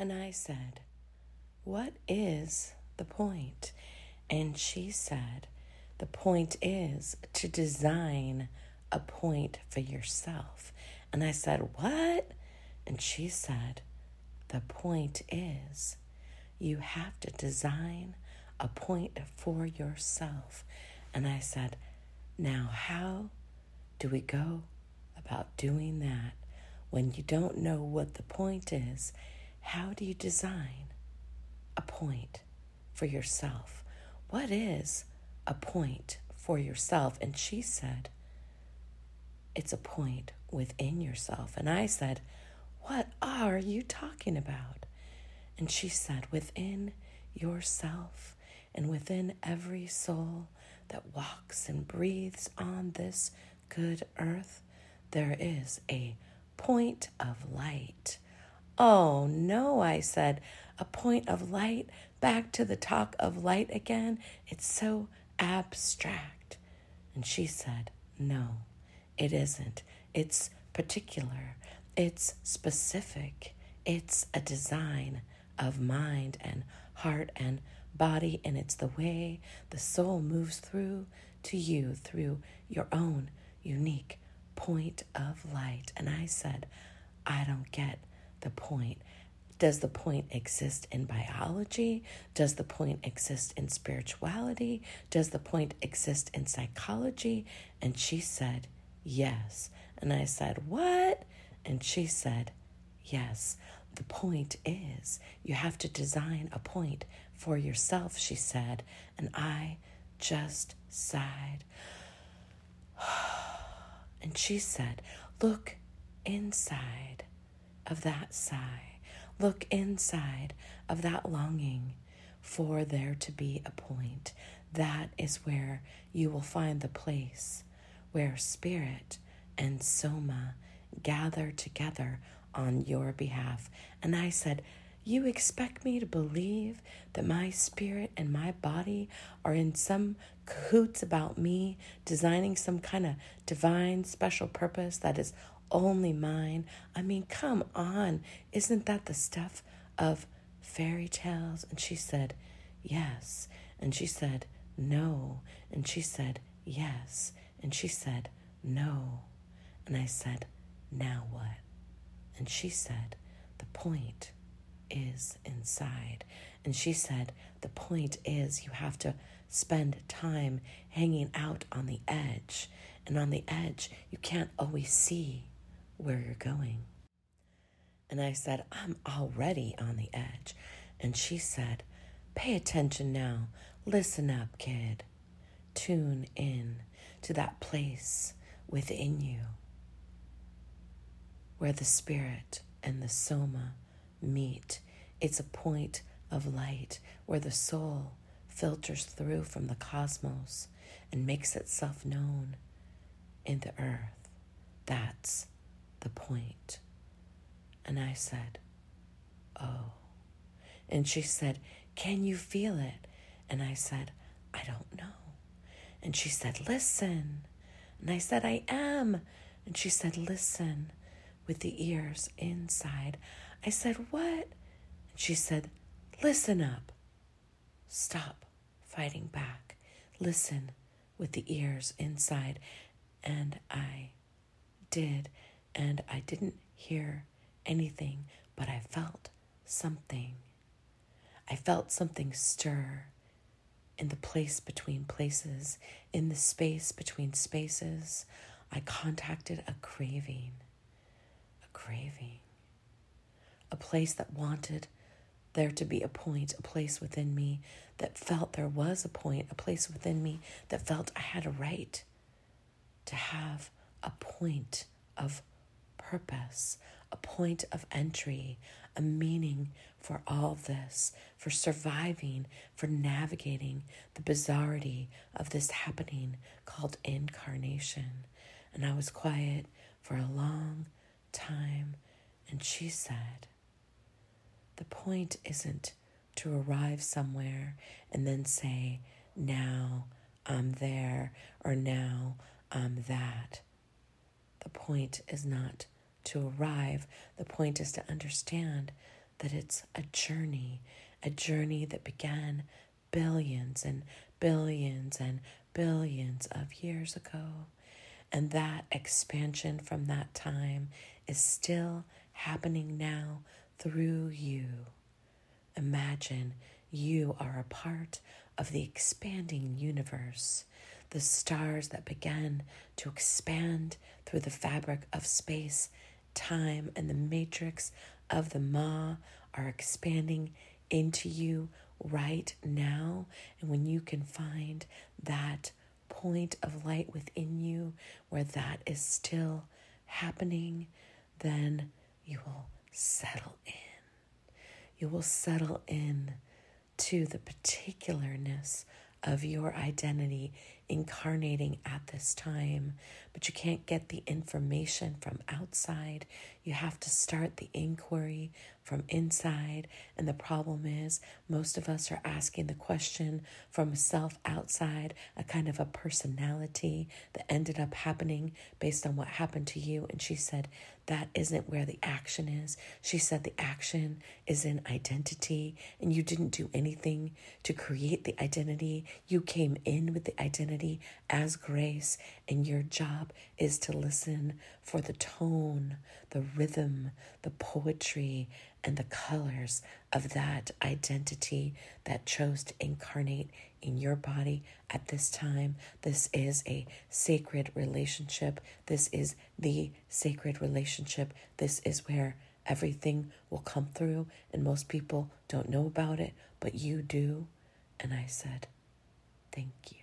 And I said, What is the point? And she said, The point is to design a point for yourself. And I said, What? And she said, The point is you have to design a point for yourself. And I said, Now, how do we go about doing that when you don't know what the point is? How do you design a point for yourself? What is a point for yourself? And she said, It's a point within yourself. And I said, What are you talking about? And she said, Within yourself and within every soul that walks and breathes on this good earth, there is a point of light. Oh, no, I said, a point of light. Back to the talk of light again. It's so abstract. And she said, No, it isn't. It's particular, it's specific, it's a design of mind and heart and body, and it's the way the soul moves through to you through your own unique point of light. And I said, I don't get the point. Does the point exist in biology? Does the point exist in spirituality? Does the point exist in psychology? And she said, Yes. And I said, What? And she said, Yes. The point is, you have to design a point for yourself, she said. And I just sighed. And she said, Look inside of that sigh. Look inside of that longing for there to be a point. That is where you will find the place where spirit and soma gather together on your behalf. And I said, You expect me to believe that my spirit and my body are in some cahoots about me, designing some kind of divine special purpose that is only mine? I mean, come on. Isn't that the stuff of fairy tales? And she said, Yes. And she said, No. And she said, Yes. And she said, No. And I said, Now what? And she said, The point is inside. And she said, The point is you have to spend time hanging out on the edge. And on the edge, you can't always see where you're going. And I said, I'm already on the edge. And she said, Pay attention now. Listen up, kid. Tune in to that place within you where the spirit and the soma meet. It's a point of light where the soul filters through from the cosmos and makes itself known in the earth. That's the point. And I said, Oh. And she said, Can you feel it? And I said, I don't know. And she said, Listen. And I said, I am. And she said, Listen with the ears inside. I said, What? And she said, Listen up. Stop fighting back. Listen with the ears inside. And I did. And I didn't hear anything, but I felt something. I felt something stir in the place between places, in the space between spaces. I contacted a craving a craving, a place that wanted there to be a point, a place within me that felt there was a point, a place within me that felt I had a right to have a point of purpose, a point of entry, a meaning for all this, for surviving, for navigating the bizarrety of this happening called incarnation. And I was quiet for a long time, and she said, The point isn't to arrive somewhere and then say, Now I'm there, or now I'm that. The point is not to arrive, the point is to understand that it's a journey, a journey that began billions and billions and billions of years ago. And that expansion from that time is still happening now through you. Imagine you are a part of the expanding universe, the stars that began to expand through the fabric of space, time, and the matrix of the Ma are expanding into you right now. And when you can find that point of light within you where that is still happening, then you will settle in. You will settle in to the particularness of your identity incarnating at this time, but you can't get the information from outside. You have to start the inquiry from inside. And the problem is, most of us are asking the question from a self outside, a kind of a personality that ended up happening based on what happened to you. And she said, that isn't where the action is. She said the action is in identity, and you didn't do anything to create the identity. You came in with the identity as grace, and your job is to listen for the tone, the rhythm, the poetry, and the colors of that identity that chose to incarnate in your body at this time. This is a sacred relationship. This is the sacred relationship. This is where everything will come through, and most people don't know about it, but you do. And I said, Thank you.